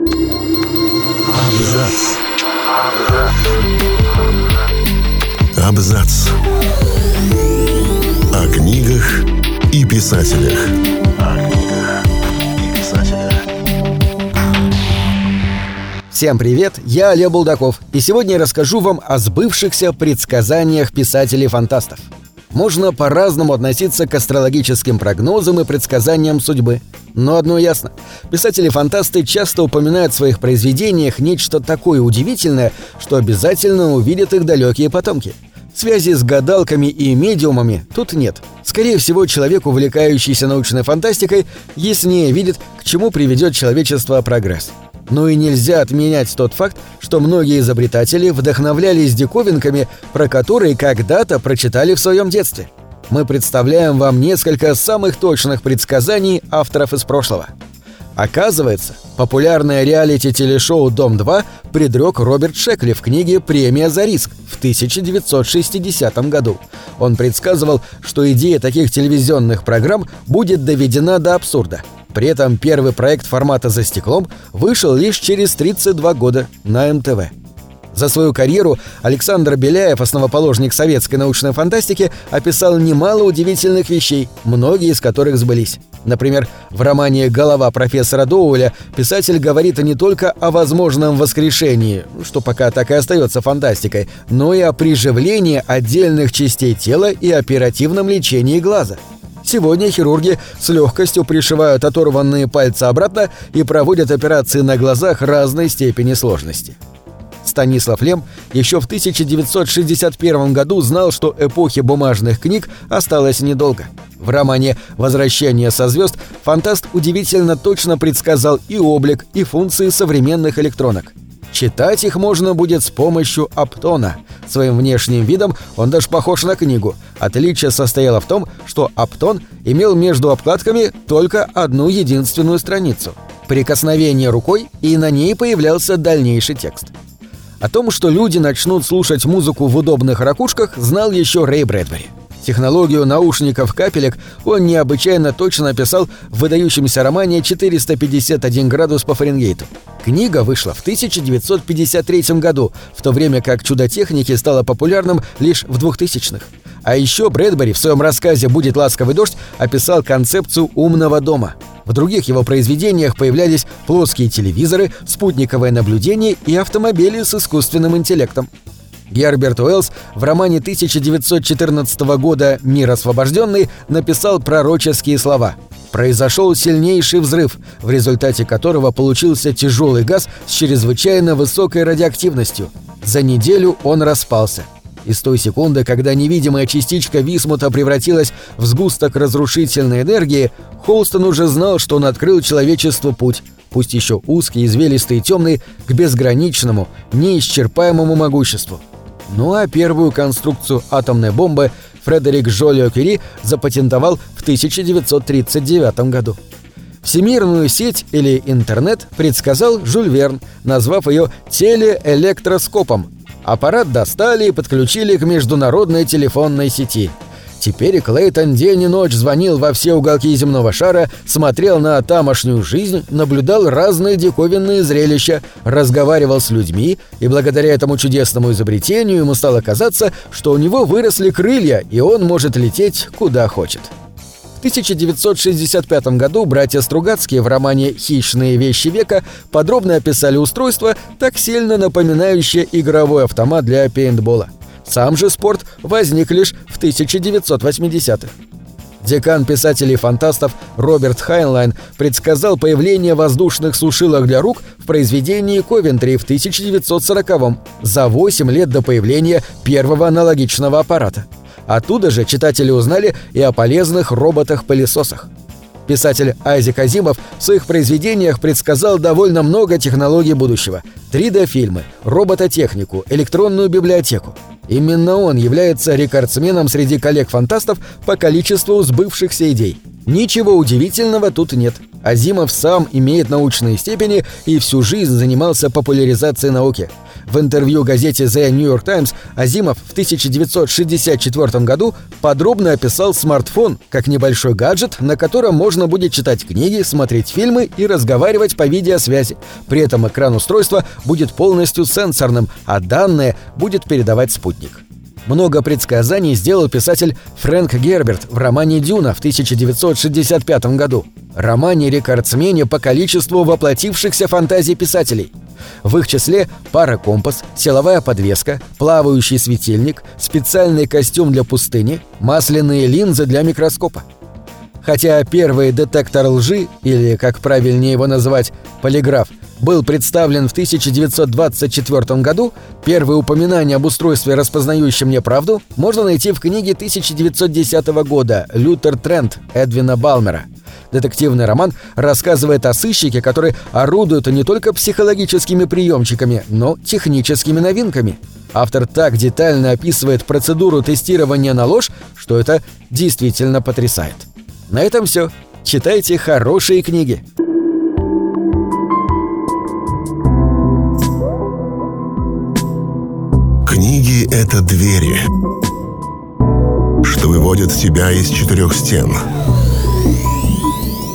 Абзац. Абзац. О книгах и писателях. Всем привет, я Олег Булдаков, и сегодня я расскажу вам о сбывшихся предсказаниях писателей-фантастов. Можно по-разному относиться к астрологическим прогнозам и предсказаниям судьбы. Но одно ясно. Писатели-фантасты часто упоминают в своих произведениях нечто такое удивительное, что обязательно увидят их далекие потомки. Связи с гадалками и медиумами тут нет. Скорее всего, человек, увлекающийся научной фантастикой, яснее видит, к чему приведет человечество прогресс. Но и нельзя отменять тот факт, что многие изобретатели вдохновлялись диковинками, про которые когда-то прочитали в своем детстве. Мы представляем вам несколько самых точных предсказаний авторов из прошлого. Оказывается, популярное реалити-телешоу «Дом-2» предрек Роберт Шекли в книге «Премия за риск» в 1960 году. Он предсказывал, что идея таких телевизионных программ будет доведена до абсурда – при этом первый проект формата «За стеклом» вышел лишь через 32 года на МТВ. За свою карьеру Александр Беляев, основоположник советской научной фантастики, описал немало удивительных вещей, многие из которых сбылись. Например, в романе «Голова профессора Доуэля» писатель говорит не только о возможном воскрешении, что пока так и остается фантастикой, но и о приживлении отдельных частей тела и оперативном лечении глаза – Сегодня хирурги с легкостью пришивают оторванные пальцы обратно и проводят операции на глазах разной степени сложности. Станислав Лем еще в 1961 году знал, что эпохи бумажных книг осталось недолго. В романе «Возвращение со звезд» фантаст удивительно точно предсказал и облик, и функции современных электронок. Читать их можно будет с помощью Аптона. Своим внешним видом он даже похож на книгу. Отличие состояло в том, что Аптон имел между обкладками только одну единственную страницу. Прикосновение рукой, и на ней появлялся дальнейший текст. О том, что люди начнут слушать музыку в удобных ракушках, знал еще Рэй Брэдбери. Технологию наушников-капелек он необычайно точно описал в выдающемся романе «451 градус по Фаренгейту». Книга вышла в 1953 году, в то время как чудо техники стало популярным лишь в 2000-х. А еще Брэдбери в своем рассказе «Будет ласковый дождь» описал концепцию умного дома. В других его произведениях появлялись плоские телевизоры, спутниковое наблюдение и автомобили с искусственным интеллектом. Герберт Уэллс в романе 1914 года «Мир освобожденный» написал пророческие слова «Произошел сильнейший взрыв, в результате которого получился тяжелый газ с чрезвычайно высокой радиоактивностью. За неделю он распался». И с той секунды, когда невидимая частичка Висмута превратилась в сгусток разрушительной энергии, Холстон уже знал, что он открыл человечеству путь, пусть еще узкий, извилистый и темный, к безграничному, неисчерпаемому могуществу. Ну а первую конструкцию атомной бомбы Фредерик Жолио-Кюри запатентовал в 1939 году. Всемирную сеть или интернет предсказал Жюль Верн, назвав ее телеэлектроскопом. Аппарат достали и подключили к международной телефонной сети – Теперь Клейтон день и ночь звонил во все уголки земного шара, смотрел на тамошнюю жизнь, наблюдал разные диковинные зрелища, разговаривал с людьми, и благодаря этому чудесному изобретению ему стало казаться, что у него выросли крылья, и он может лететь куда хочет. В 1965 году братья Стругацкие в романе «Хищные вещи века» подробно описали устройство, так сильно напоминающее игровой автомат для пейнтбола – сам же спорт возник лишь в 1980-х. Декан писателей-фантастов Роберт Хайнлайн предсказал появление воздушных сушилок для рук в произведении Ковентри в 1940-м, за 8 лет до появления первого аналогичного аппарата. Оттуда же читатели узнали и о полезных роботах-пылесосах. Писатель Айзек Азимов в своих произведениях предсказал довольно много технологий будущего. 3D-фильмы, робототехнику, электронную библиотеку. Именно он является рекордсменом среди коллег-фантастов по количеству сбывшихся идей. Ничего удивительного тут нет. Азимов сам имеет научные степени и всю жизнь занимался популяризацией науки. В интервью газете The New York Times Азимов в 1964 году подробно описал смартфон как небольшой гаджет, на котором можно будет читать книги, смотреть фильмы и разговаривать по видеосвязи. При этом экран устройства будет полностью сенсорным, а данные будет передавать спутник. Много предсказаний сделал писатель Фрэнк Герберт в романе «Дюна» в 1965 году. Романе-рекордсмене по количеству воплотившихся фантазий писателей. В их числе пара-компас, силовая подвеска, плавающий светильник, специальный костюм для пустыни, масляные линзы для микроскопа. Хотя первый детектор лжи, или, как правильнее его назвать, полиграф, был представлен в 1924 году, первые упоминания об устройстве, распознающем неправду, можно найти в книге 1910 года «Лютер Трент» Эдвина Балмера. Детективный роман рассказывает о сыщике, который орудует не только психологическими приемчиками, но техническими новинками. Автор так детально описывает процедуру тестирования на ложь, что это действительно потрясает. На этом все. Читайте хорошие книги. Книги — это двери, что выводят тебя из четырех стен.